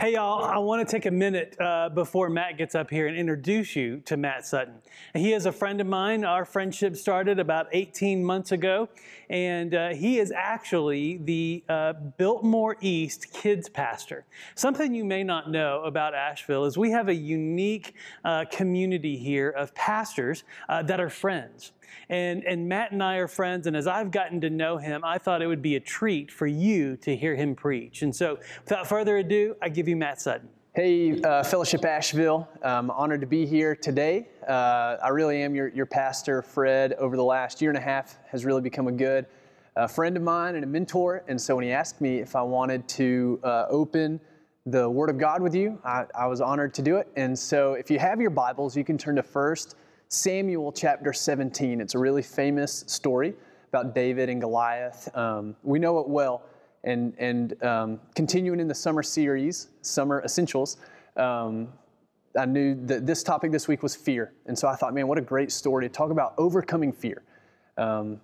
Hey, y'all, I want to take a minute uh, before Matt gets up here and introduce you to Matt Sutton. He is a friend of mine. Our friendship started about 18 months ago, and uh, he is actually the uh, Biltmore East kids pastor. Something you may not know about Asheville is we have a unique uh, community here of pastors uh, that are friends. And, and Matt and I are friends, and as I've gotten to know him, I thought it would be a treat for you to hear him preach. And so, without further ado, I give you Matt Sutton. Hey, uh, Fellowship Asheville. I'm honored to be here today. Uh, I really am your, your pastor, Fred. Over the last year and a half, has really become a good uh, friend of mine and a mentor. And so, when he asked me if I wanted to uh, open the Word of God with you, I, I was honored to do it. And so, if you have your Bibles, you can turn to First Samuel chapter 17. It's a really famous story about David and Goliath. Um, we know it well. And, and um, continuing in the summer series, Summer Essentials, um, I knew that this topic this week was fear. And so I thought, man, what a great story to talk about overcoming fear. Um,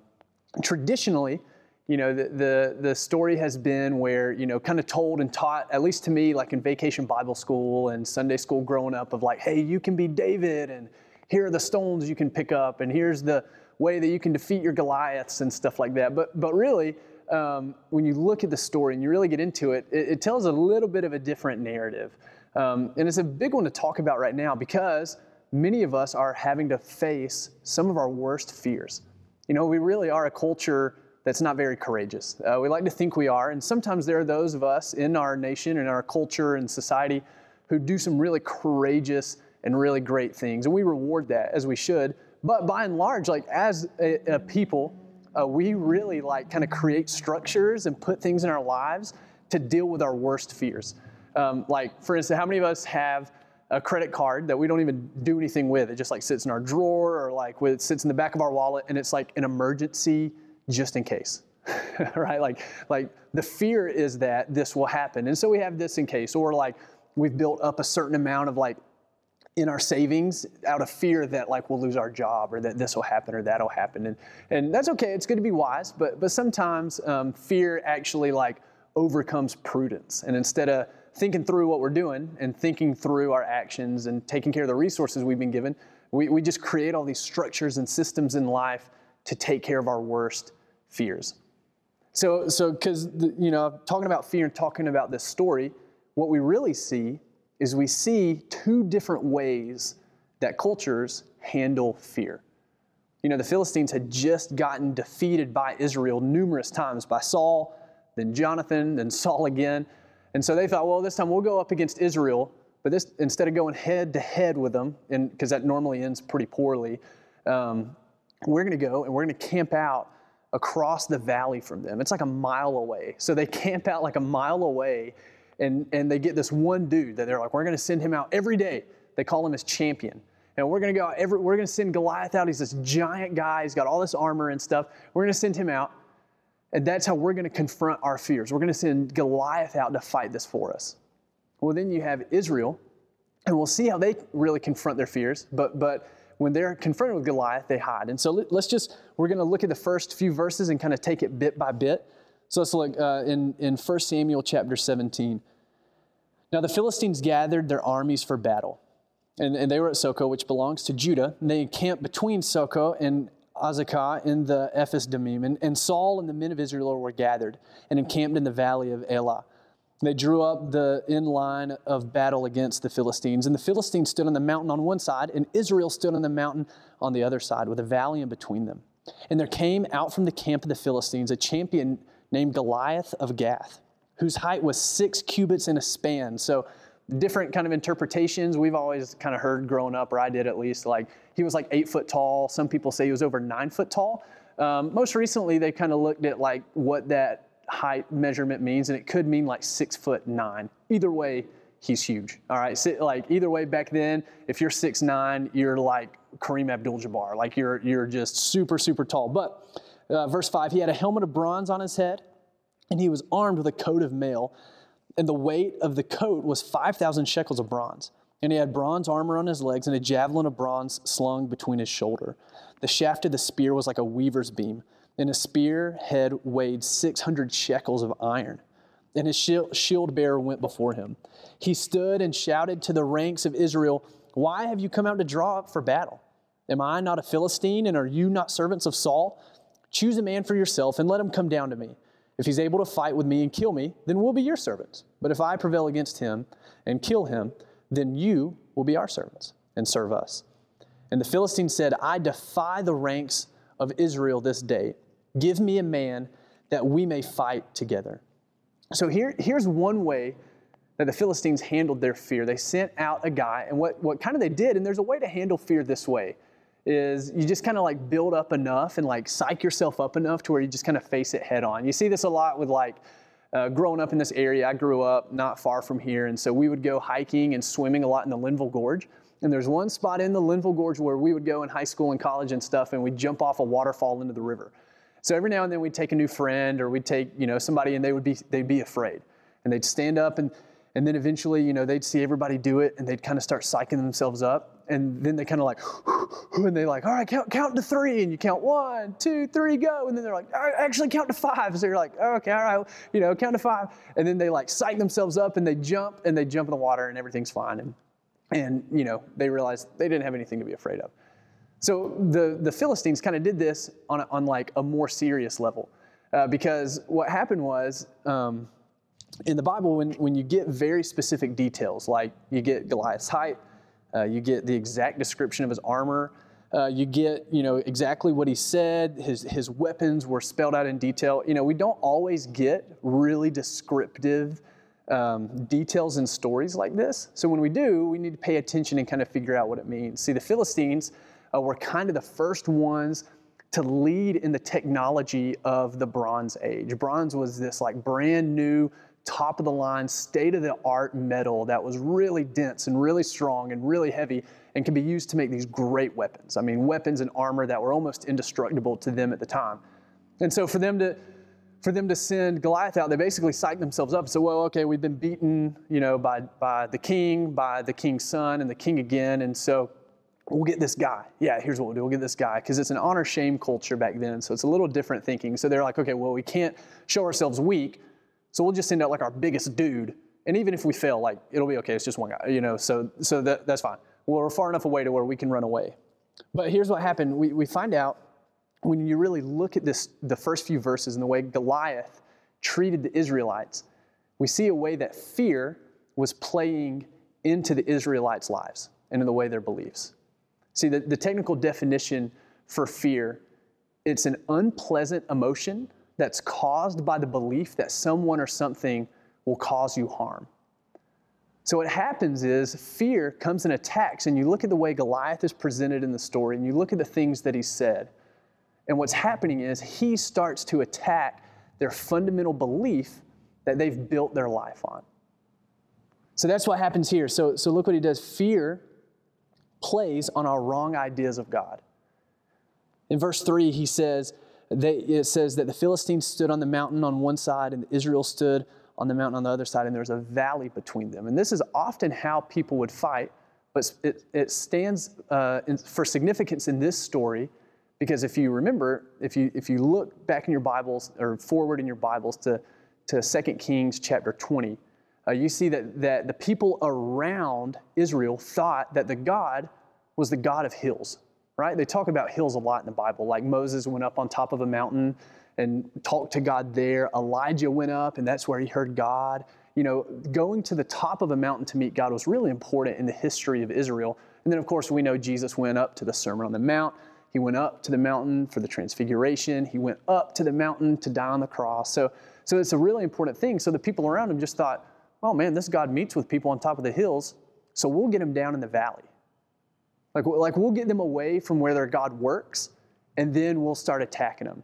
traditionally, you know, the, the, the, story has been where, you know, kind of told and taught, at least to me, like in vacation Bible school and Sunday school growing up, of like, hey, you can be David and here are the stones you can pick up, and here's the way that you can defeat your Goliaths and stuff like that. But, but really, um, when you look at the story and you really get into it, it, it tells a little bit of a different narrative. Um, and it's a big one to talk about right now because many of us are having to face some of our worst fears. You know, we really are a culture that's not very courageous. Uh, we like to think we are, and sometimes there are those of us in our nation and our culture and society who do some really courageous and really great things. And we reward that as we should. But by and large, like as a, a people, uh, we really like kind of create structures and put things in our lives to deal with our worst fears. Um, like, for instance, how many of us have a credit card that we don't even do anything with? It just like sits in our drawer or like it sits in the back of our wallet and it's like an emergency just in case. right? Like, like the fear is that this will happen. And so we have this in case. Or like we've built up a certain amount of like in our savings out of fear that like we'll lose our job or that this will happen or that'll happen. And and that's okay. It's good to be wise but but sometimes um, fear actually like overcomes prudence. And instead of thinking through what we're doing and thinking through our actions and taking care of the resources we've been given we, we just create all these structures and systems in life to take care of our worst fears. So so because you know talking about fear and talking about this story what we really see is we see two different ways that cultures handle fear. You know, the Philistines had just gotten defeated by Israel numerous times by Saul, then Jonathan, then Saul again. And so they thought, well, this time we'll go up against Israel, but this instead of going head to head with them, and because that normally ends pretty poorly, um, we're going to go and we're going to camp out across the valley from them. It's like a mile away. So they camp out like a mile away and, and they get this one dude that they're like, we're going to send him out every day. They call him his champion. And we're going to go out every, we're going to send Goliath out. He's this giant guy. He's got all this armor and stuff. We're going to send him out. And that's how we're going to confront our fears. We're going to send Goliath out to fight this for us. Well, then you have Israel, and we'll see how they really confront their fears. But, but when they're confronted with Goliath, they hide. And so let's just, we're going to look at the first few verses and kind of take it bit by bit. So let's look uh, in, in 1 Samuel chapter 17. Now the Philistines gathered their armies for battle. And, and they were at Socoh, which belongs to Judah. And they encamped between Socoh and Azekah in the Ephes Dammim. And, and Saul and the men of Israel were gathered and encamped in the valley of Elah. They drew up the in line of battle against the Philistines. And the Philistines stood on the mountain on one side, and Israel stood on the mountain on the other side, with a valley in between them. And there came out from the camp of the Philistines a champion named Goliath of Gath, whose height was six cubits in a span. So, different kind of interpretations. We've always kind of heard growing up, or I did at least, like he was like eight foot tall. Some people say he was over nine foot tall. Um, most recently, they kind of looked at like what that height measurement means, and it could mean like six foot nine. Either way, he's huge. All right, so, like either way, back then, if you're six nine, you're like Kareem Abdul-Jabbar. Like you're you're just super super tall. But uh, verse 5 He had a helmet of bronze on his head, and he was armed with a coat of mail. And the weight of the coat was 5,000 shekels of bronze. And he had bronze armor on his legs and a javelin of bronze slung between his shoulder. The shaft of the spear was like a weaver's beam, and a spear head weighed 600 shekels of iron. and his shield bearer went before him. He stood and shouted to the ranks of Israel, Why have you come out to draw up for battle? Am I not a Philistine, and are you not servants of Saul? Choose a man for yourself and let him come down to me. If he's able to fight with me and kill me, then we'll be your servants. But if I prevail against him and kill him, then you will be our servants and serve us. And the Philistine said, I defy the ranks of Israel this day. Give me a man that we may fight together. So here, here's one way that the Philistines handled their fear. They sent out a guy, and what, what kind of they did, and there's a way to handle fear this way, is you just kind of like build up enough and like psych yourself up enough to where you just kind of face it head on. You see this a lot with like uh, growing up in this area. I grew up not far from here, and so we would go hiking and swimming a lot in the Linville Gorge. And there's one spot in the Linville Gorge where we would go in high school and college and stuff, and we'd jump off a waterfall into the river. So every now and then we'd take a new friend or we'd take, you know, somebody and they would be they'd be afraid. And they'd stand up and and then eventually, you know, they'd see everybody do it and they'd kind of start psyching themselves up. And then they kind of like, and they like, all right, count, count to three. And you count one, two, three, go. And then they're like, actually count to five. So you're like, okay, all right, you know, count to five. And then they like psych themselves up and they jump and they jump in the water and everything's fine. And, and you know, they realize they didn't have anything to be afraid of. So the, the Philistines kind of did this on, on like a more serious level. Uh, because what happened was, um, in the Bible, when, when you get very specific details, like you get Goliath's height, uh, you get the exact description of his armor, uh, you get you know exactly what he said, his, his weapons were spelled out in detail. You know, we don't always get really descriptive um, details and stories like this. So when we do, we need to pay attention and kind of figure out what it means. See, the Philistines uh, were kind of the first ones to lead in the technology of the Bronze Age. Bronze was this like brand new, top of the line, state of the art metal that was really dense and really strong and really heavy and can be used to make these great weapons. I mean, weapons and armor that were almost indestructible to them at the time. And so for them to for them to send Goliath out, they basically psyched themselves up. So, well, okay, we've been beaten, you know, by, by the king, by the king's son, and the king again. And so we'll get this guy. Yeah, here's what we'll do. We'll get this guy because it's an honor shame culture back then. So it's a little different thinking. So they're like, okay, well, we can't show ourselves weak. So we'll just send out like our biggest dude. And even if we fail, like it'll be okay. It's just one guy, you know. So so that, that's fine. We're far enough away to where we can run away. But here's what happened. We, we find out when you really look at this, the first few verses and the way Goliath treated the Israelites, we see a way that fear was playing into the Israelites' lives and in the way their beliefs. See, the, the technical definition for fear, it's an unpleasant emotion that's caused by the belief that someone or something will cause you harm. So what happens is fear comes and attacks, and you look at the way Goliath is presented in the story, and you look at the things that he said. And what's happening is he starts to attack their fundamental belief that they've built their life on. So that's what happens here. So, so look what he does. Fear plays on our wrong ideas of God. In verse 3, he says, they, it says that the Philistines stood on the mountain on one side and Israel stood on the mountain on the other side, and there was a valley between them. And this is often how people would fight, but it, it stands uh, in, for significance in this story because if you remember, if you, if you look back in your Bibles or forward in your Bibles to, to 2 Kings chapter 20, uh, you see that, that the people around Israel thought that the God was the God of hills, right? They talk about hills a lot in the Bible, like Moses went up on top of a mountain and talked to God there. Elijah went up, and that's where he heard God. You know, going to the top of a mountain to meet God was really important in the history of Israel. And then, of course, we know Jesus went up to the Sermon on the Mount. He went up to the mountain for the transfiguration. He went up to the mountain to die on the cross. So, so it's a really important thing. So the people around him just thought, oh man, this God meets with people on top of the hills, so we'll get him down in the valley. Like, like we'll get them away from where their God works, and then we'll start attacking them.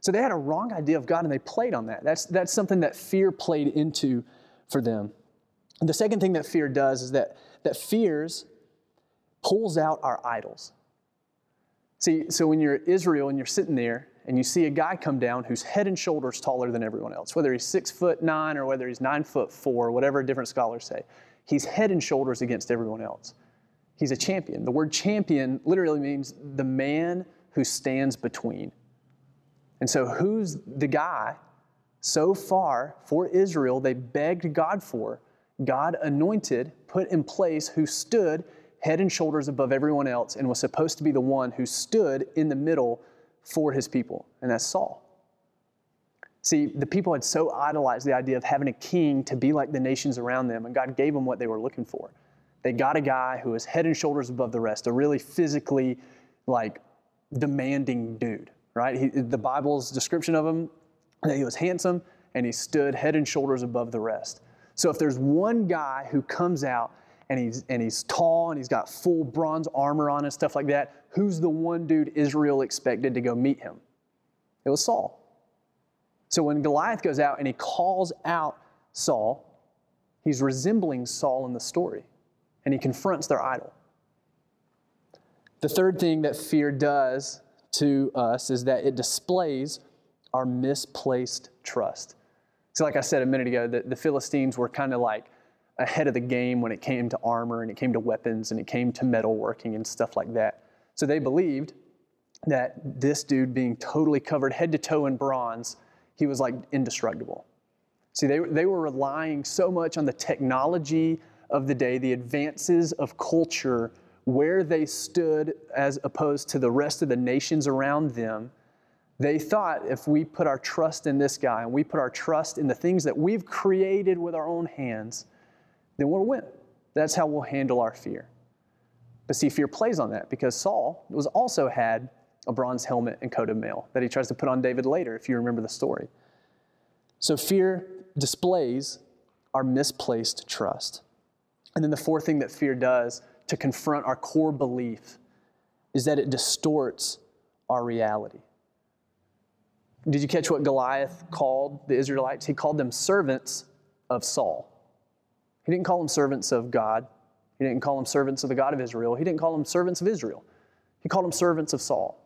So they had a wrong idea of God, and they played on that. That's, that's something that fear played into for them. And the second thing that fear does is that, that fears pulls out our idols. See, so when you're Israel and you're sitting there and you see a guy come down who's head and shoulders taller than everyone else, whether he's six foot nine or whether he's nine foot four, whatever different scholars say, he's head and shoulders against everyone else. He's a champion. The word champion literally means the man who stands between. And so, who's the guy so far for Israel, they begged God for, God anointed, put in place, who stood head and shoulders above everyone else and was supposed to be the one who stood in the middle for his people, and that's Saul. See, the people had so idolized the idea of having a king to be like the nations around them, and God gave them what they were looking for. They got a guy who is head and shoulders above the rest, a really physically, like, demanding dude, right? He, the Bible's description of him, that he was handsome and he stood head and shoulders above the rest. So if there's one guy who comes out and he's, and he's tall and he's got full bronze armor on and stuff like that, who's the one dude Israel expected to go meet him? It was Saul. So when Goliath goes out and he calls out Saul, he's resembling Saul in the story, and he confronts their idol. The third thing that fear does to us is that it displays our misplaced trust. So, like I said a minute ago, the, the Philistines were kind of like ahead of the game when it came to armor and it came to weapons and it came to metalworking and stuff like that. So they believed that this dude being totally covered head to toe in bronze he was like indestructible. See, they, they were relying so much on the technology of the day, the advances of culture, where they stood as opposed to the rest of the nations around them. They thought if we put our trust in this guy and we put our trust in the things that we've created with our own hands, then we'll win. That's how we'll handle our fear. But see, fear plays on that because Saul was also had a bronze helmet and coat of mail that he tries to put on David later, if you remember the story. So fear displays our misplaced trust. And then the fourth thing that fear does to confront our core belief is that it distorts our reality. Did you catch what Goliath called the Israelites? He called them servants of Saul. He didn't call them servants of God. He didn't call them servants of the God of Israel. He didn't call them servants of Israel. He called them servants of Saul.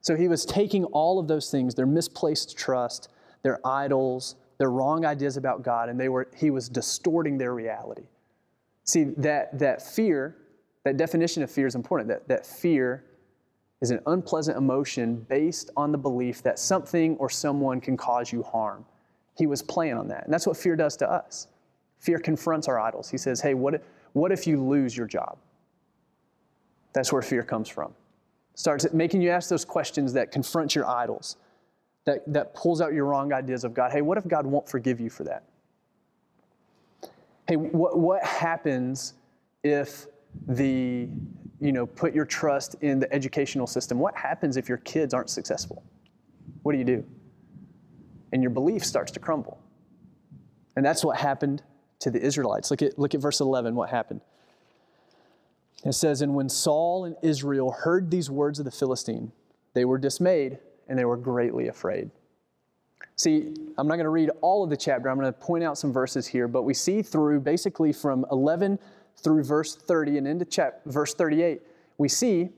So he was taking all of those things, their misplaced trust, their idols, their wrong ideas about God, and they were, he was distorting their reality. See, that, that fear, that definition of fear is important. That, that fear is an unpleasant emotion based on the belief that something or someone can cause you harm. He was playing on that. And that's what fear does to us. Fear confronts our idols. He says, hey, what if, what if you lose your job? That's where fear comes from starts making you ask those questions that confront your idols, that, that pulls out your wrong ideas of God. Hey, what if God won't forgive you for that? Hey, what, what happens if the, you know, put your trust in the educational system? What happens if your kids aren't successful? What do you do? And your belief starts to crumble. And that's what happened to the Israelites. Look at, look at verse 11, what happened. It says, And when Saul and Israel heard these words of the Philistine, they were dismayed and they were greatly afraid. See, I'm not going to read all of the chapter. I'm going to point out some verses here, but we see through basically from 11 through verse 30 and into chap- verse 38, we see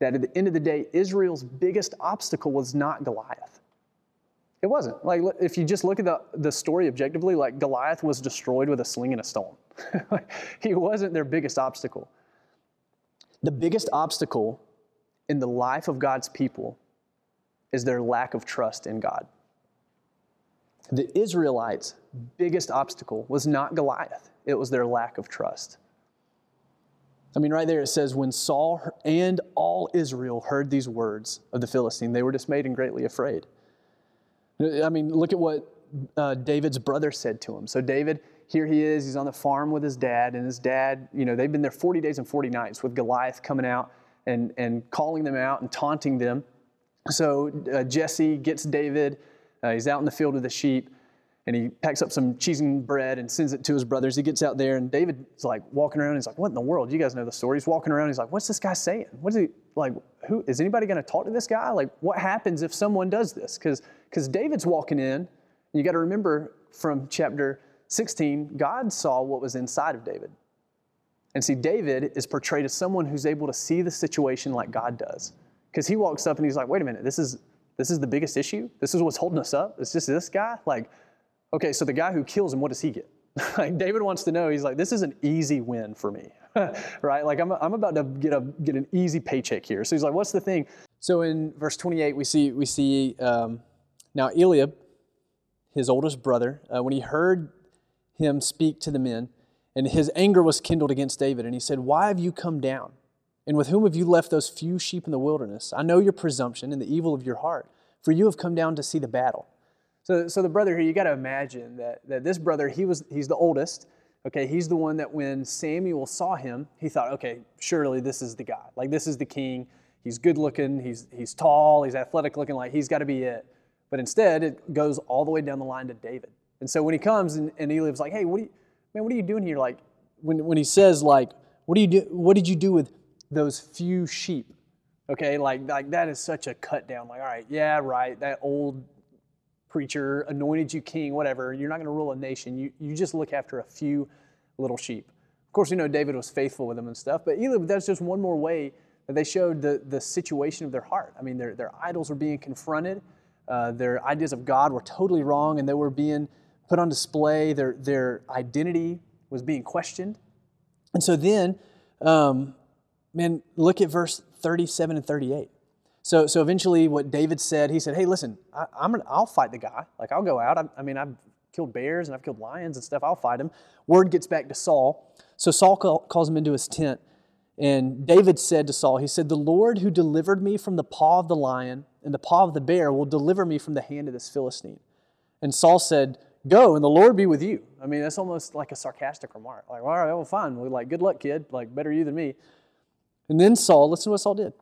that at the end of the day, Israel's biggest obstacle was not Goliath. It wasn't. Like, if you just look at the, the story objectively, like Goliath was destroyed with a sling and a stone. he wasn't their biggest obstacle. The biggest obstacle in the life of God's people is their lack of trust in God. The Israelites' biggest obstacle was not Goliath, it was their lack of trust. I mean, right there it says, when Saul and all Israel heard these words of the Philistine, they were dismayed and greatly afraid. I mean, look at what uh, David's brother said to him. So, David, here he is, he's on the farm with his dad, and his dad, you know, they've been there 40 days and 40 nights with Goliath coming out and, and calling them out and taunting them. So uh, Jesse gets David, uh, he's out in the field with the sheep, and he packs up some cheese and bread and sends it to his brothers. He gets out there, and David's like walking around. He's like, "What in the world?" You guys know the story. He's walking around. He's like, "What's this guy saying? What is he like? Who is anybody going to talk to this guy? Like, what happens if someone does this?" Because because David's walking in. You got to remember from chapter 16, God saw what was inside of David. And see, David is portrayed as someone who's able to see the situation like God does. Because he walks up and he's like, wait a minute, this is this is the biggest issue? This is what's holding us up? It's just this guy? Like, okay, so the guy who kills him, what does he get? like David wants to know, he's like, this is an easy win for me. right? Like I'm, I'm about to get a get an easy paycheck here. So he's like, what's the thing? So in verse 28, we see we see um, now Eliab, his oldest brother, uh, when he heard him speak to the men, and his anger was kindled against David, and he said, Why have you come down? And with whom have you left those few sheep in the wilderness? I know your presumption and the evil of your heart, for you have come down to see the battle. So, so the brother here, you got to imagine that, that this brother, he was, he's the oldest. Okay, he's the one that when Samuel saw him, he thought, okay, surely this is the guy. Like, this is the king. He's good looking, he's, he's tall, he's athletic looking, like, he's got to be it. But instead, it goes all the way down the line to David. And so when he comes and, and Eliab's like, hey, what are you, man, what are you doing here? Like, when, when he says, like, what, do you do, what did you do with those few sheep? Okay, like, like that is such a cut down. Like, all right, yeah, right, that old preacher anointed you king, whatever. You're not going to rule a nation. You, you just look after a few little sheep. Of course, you know David was faithful with them and stuff, but Eliab, that's just one more way that they showed the, the situation of their heart. I mean, their, their idols were being confronted, uh, their ideas of God were totally wrong, and they were being put on display. Their, their identity was being questioned. And so then, um, man, look at verse 37 and 38. So, so eventually, what David said, he said, "Hey, listen, I, am gonna, I'll fight the guy. Like, I'll go out. I, I, mean, I've killed bears and I've killed lions and stuff. I'll fight him." Word gets back to Saul. So Saul call, calls him into his tent, and David said to Saul, he said, "The Lord who delivered me from the paw of the lion and the paw of the bear will deliver me from the hand of this Philistine." And Saul said, "Go, and the Lord be with you." I mean, that's almost like a sarcastic remark. Like, all right, well, fine. We're like, good luck, kid. Like, better you than me. And then Saul, listen to what Saul did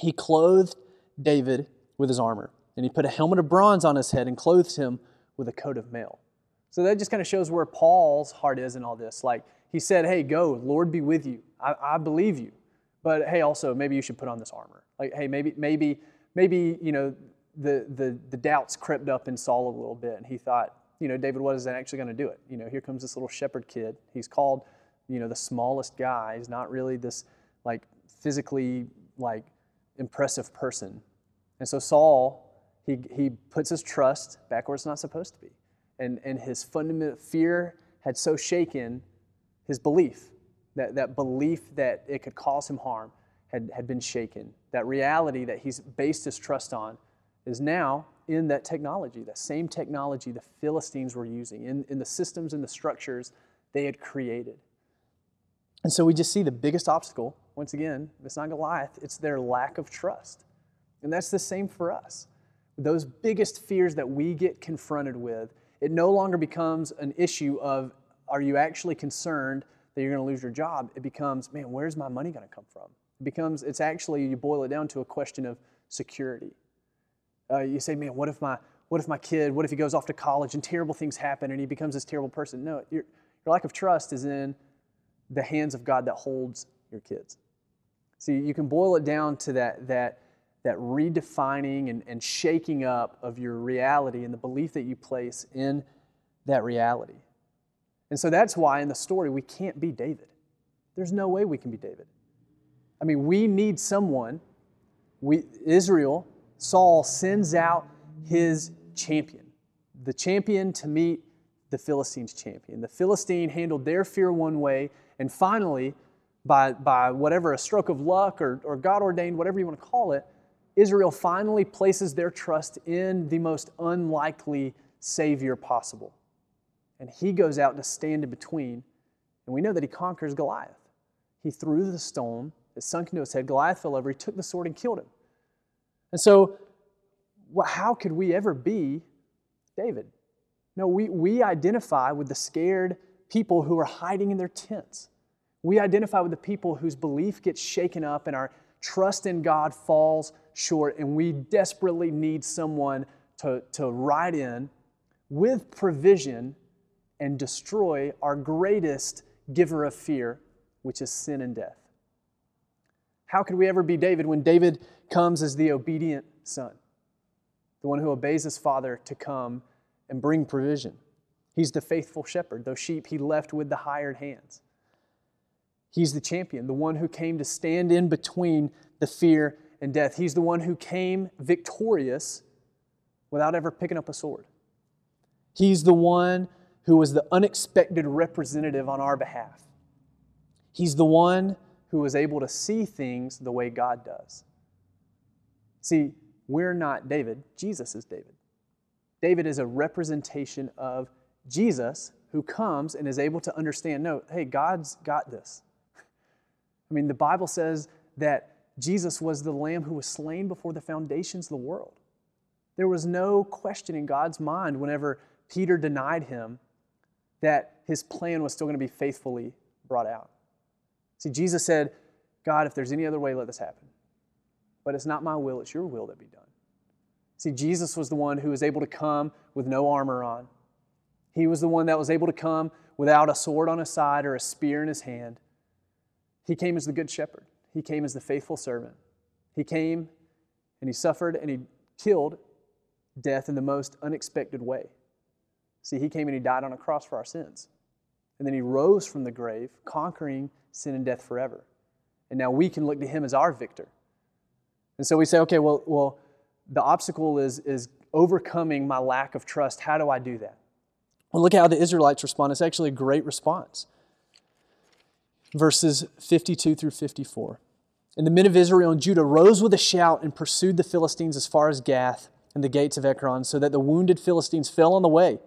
he clothed David with his armor, and he put a helmet of bronze on his head and clothed him with a coat of mail. So that just kind of shows where Paul's heart is in all this. Like he said, Hey, go, Lord be with you. I, I believe you. But hey, also, maybe you should put on this armor. Like, hey, maybe, maybe, maybe, you know, the, the, the doubts crept up in Saul a little bit, and he thought, you know, David, what is that actually going to do it? You know, here comes this little shepherd kid. He's called, you know, the smallest guy. He's not really this, like, physically, like, impressive person. And so Saul, he, he puts his trust back where it's not supposed to be. And, and his fundamental fear had so shaken his belief, that, that belief that it could cause him harm had, had been shaken. That reality that he's based his trust on is now in that technology, that same technology the Philistines were using, in, in the systems and the structures they had created. And so we just see the biggest obstacle, once again, it's not Goliath, it's their lack of trust. And that's the same for us. Those biggest fears that we get confronted with, it no longer becomes an issue of are you actually concerned that you're going to lose your job? It becomes, man, where's my money going to come from? It becomes, it's actually, you boil it down to a question of security. Uh, you say, man, what if my what if my kid, what if he goes off to college and terrible things happen and he becomes this terrible person? No, your, your lack of trust is in the hands of God that holds your kids. See, you can boil it down to that, that, that redefining and, and shaking up of your reality and the belief that you place in that reality. And so that's why in the story we can't be David. There's no way we can be David. I mean, we need someone. We, Israel, Saul sends out his champion, the champion to meet the Philistines' champion. The Philistine handled their fear one way, and finally, by, by whatever, a stroke of luck or, or God ordained, whatever you want to call it, Israel finally places their trust in the most unlikely Savior possible. And he goes out to stand in between, and we know that he conquers Goliath. He threw the stone, it sunk into his head. Goliath fell over, he took the sword and killed him. And so, how could we ever be David? No, we, we identify with the scared people who are hiding in their tents. We identify with the people whose belief gets shaken up and our trust in God falls short, and we desperately need someone to, to ride in with provision and destroy our greatest giver of fear, which is sin and death. How could we ever be David when David comes as the obedient son, the one who obeys his father to come and bring provision? He's the faithful shepherd, those sheep he left with the hired hands. He's the champion, the one who came to stand in between the fear and death. He's the one who came victorious without ever picking up a sword. He's the one who was the unexpected representative on our behalf. He's the one who was able to see things the way God does. See, we're not David, Jesus is David. David is a representation of Jesus who comes and is able to understand no, hey, God's got this. I mean, the Bible says that Jesus was the lamb who was slain before the foundations of the world. There was no question in God's mind whenever Peter denied him that his plan was still going to be faithfully brought out. See, Jesus said, God, if there's any other way, let this happen. But it's not my will, it's your will that be done. See, Jesus was the one who was able to come with no armor on. He was the one that was able to come without a sword on his side or a spear in his hand. He came as the good shepherd. He came as the faithful servant. He came and he suffered and he killed death in the most unexpected way. See, he came and he died on a cross for our sins. And then he rose from the grave, conquering sin and death forever. And now we can look to him as our victor. And so we say, okay, well, well the obstacle is, is overcoming my lack of trust. How do I do that? Well, look at how the Israelites respond. It's actually a great response. Verses 52 through 54. And the men of Israel and Judah rose with a shout and pursued the Philistines as far as Gath and the gates of Ekron, so that the wounded Philistines fell on the way.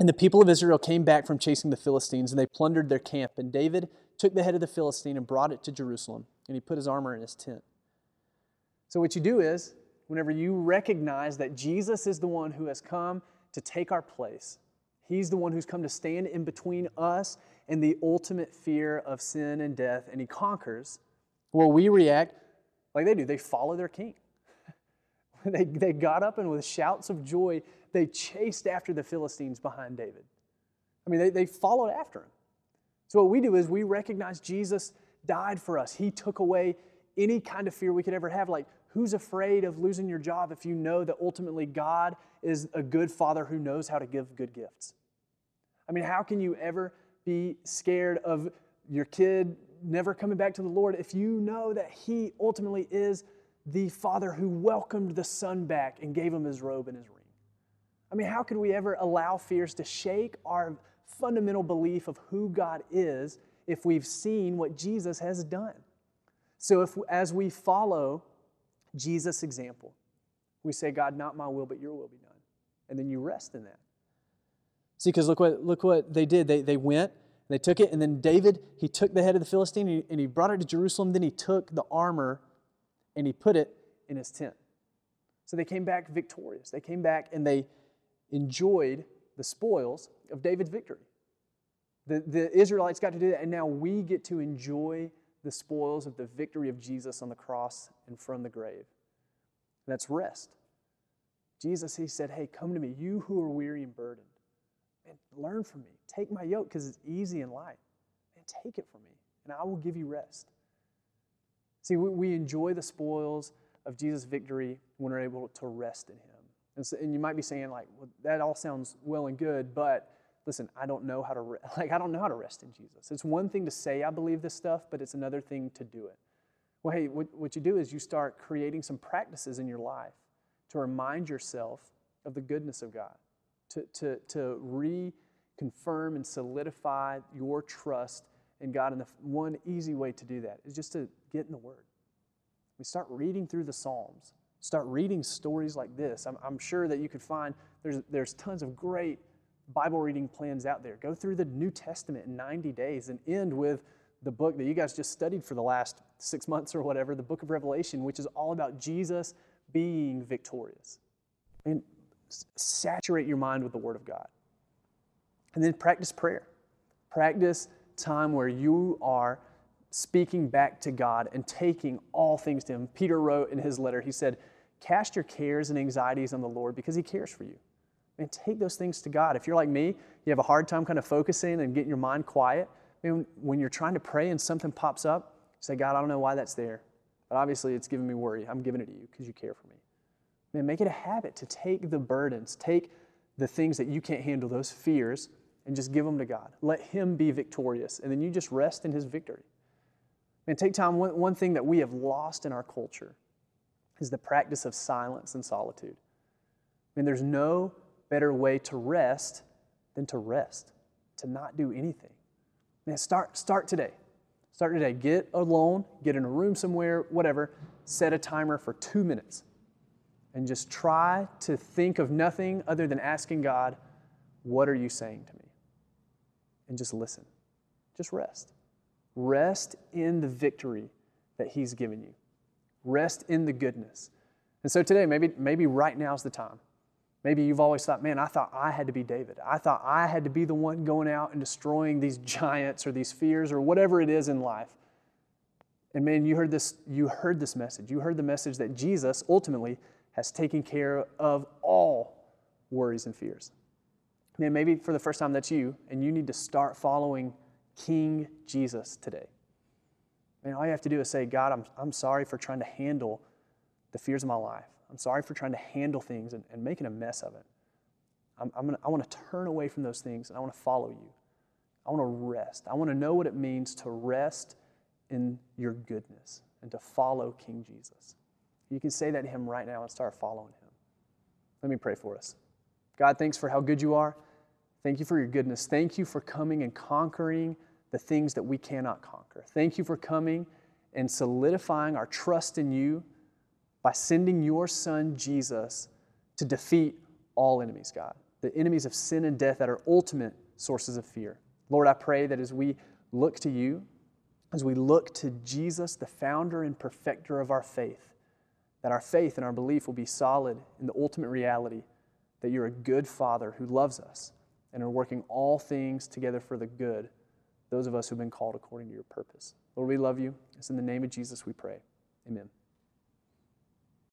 And the people of Israel came back from chasing the Philistines, and they plundered their camp. And David took the head of the Philistine and brought it to Jerusalem, and he put his armor in his tent. So, what you do is, whenever you recognize that Jesus is the one who has come to take our place, He's the one who's come to stand in between us and the ultimate fear of sin and death, and He conquers. Well, we react like they do. They follow their king. they, they got up and with shouts of joy, they chased after the Philistines behind David. I mean, they, they followed after him. So, what we do is we recognize Jesus died for us. He took away any kind of fear we could ever have. Like, who's afraid of losing your job if you know that ultimately God is a good father who knows how to give good gifts? I mean, how can you ever be scared of your kid never coming back to the Lord if you know that He ultimately is the Father who welcomed the Son back and gave him his robe and his ring? I mean, how could we ever allow fears to shake our fundamental belief of who God is if we've seen what Jesus has done? So, if as we follow Jesus' example, we say, God, not my will, but your will be done. And then you rest in that. See, because look what, look what they did. They, they went, they took it, and then David, he took the head of the Philistine and he, and he brought it to Jerusalem. Then he took the armor and he put it in his tent. So they came back victorious. They came back and they enjoyed the spoils of David's victory. The, the Israelites got to do that, and now we get to enjoy the spoils of the victory of Jesus on the cross and from the grave. That's rest. Jesus, he said, Hey, come to me, you who are weary and burdened and learn from me. Take my yoke because it's easy and light. And take it from me, and I will give you rest. See, we, we enjoy the spoils of Jesus' victory when we're able to rest in Him. And, so, and you might be saying, like, well, that all sounds well and good, but listen, I don't know how to re- like I don't know how to rest in Jesus. It's one thing to say I believe this stuff, but it's another thing to do it. Well, hey, what, what you do is you start creating some practices in your life to remind yourself of the goodness of God to, to, to reconfirm and solidify your trust in God. And the one easy way to do that is just to get in the Word. We start reading through the Psalms, start reading stories like this. I'm, I'm sure that you could find there's, there's tons of great Bible reading plans out there. Go through the New Testament in 90 days and end with the book that you guys just studied for the last six months or whatever, the book of Revelation, which is all about Jesus being victorious. And saturate your mind with the Word of God. And then practice prayer. Practice time where you are speaking back to God and taking all things to Him. Peter wrote in his letter, he said, Cast your cares and anxieties on the Lord because He cares for you. And take those things to God. If you're like me, you have a hard time kind of focusing and getting your mind quiet. when you're trying to pray and something pops up, say, God, I don't know why that's there, but obviously it's giving me worry. I'm giving it to you because you care for me. Man, make it a habit to take the burdens, take the things that you can't handle, those fears, and just give them to God. Let Him be victorious, and then you just rest in His victory. And take time. One, one thing that we have lost in our culture is the practice of silence and solitude. I mean, there's no better way to rest than to rest, to not do anything. Man, start, start today. Start today. Get alone, get in a room somewhere, whatever. Set a timer for two minutes and just try to think of nothing other than asking God, What are you saying to me? And just listen. Just rest. Rest in the victory that He's given you, rest in the goodness. And so today, maybe, maybe right now is the time. Maybe you've always thought, man, I thought I had to be David. I thought I had to be the one going out and destroying these giants or these fears or whatever it is in life. And man, you heard this, you heard this message. You heard the message that Jesus ultimately has taken care of all worries and fears. Man, maybe for the first time that's you, and you need to start following King Jesus today. Man, all you have to do is say, God, I'm, I'm sorry for trying to handle the fears of my life. I'm sorry for trying to handle things and, and making a mess of it. I'm, I'm gonna, I want to turn away from those things and I want to follow you. I want to rest. I want to know what it means to rest in your goodness and to follow King Jesus. You can say that to him right now and start following him. Let me pray for us. God, thanks for how good you are. Thank you for your goodness. Thank you for coming and conquering the things that we cannot conquer. Thank you for coming and solidifying our trust in you by sending your son Jesus to defeat all enemies, God, the enemies of sin and death that are ultimate sources of fear. Lord, I pray that as we look to you, as we look to Jesus, the founder and perfecter of our faith, that our faith and our belief will be solid in the ultimate reality that you're a good Father who loves us and are working all things together for the good, those of us who've been called according to your purpose. Lord, we love you. It's in the name of Jesus we pray. Amen.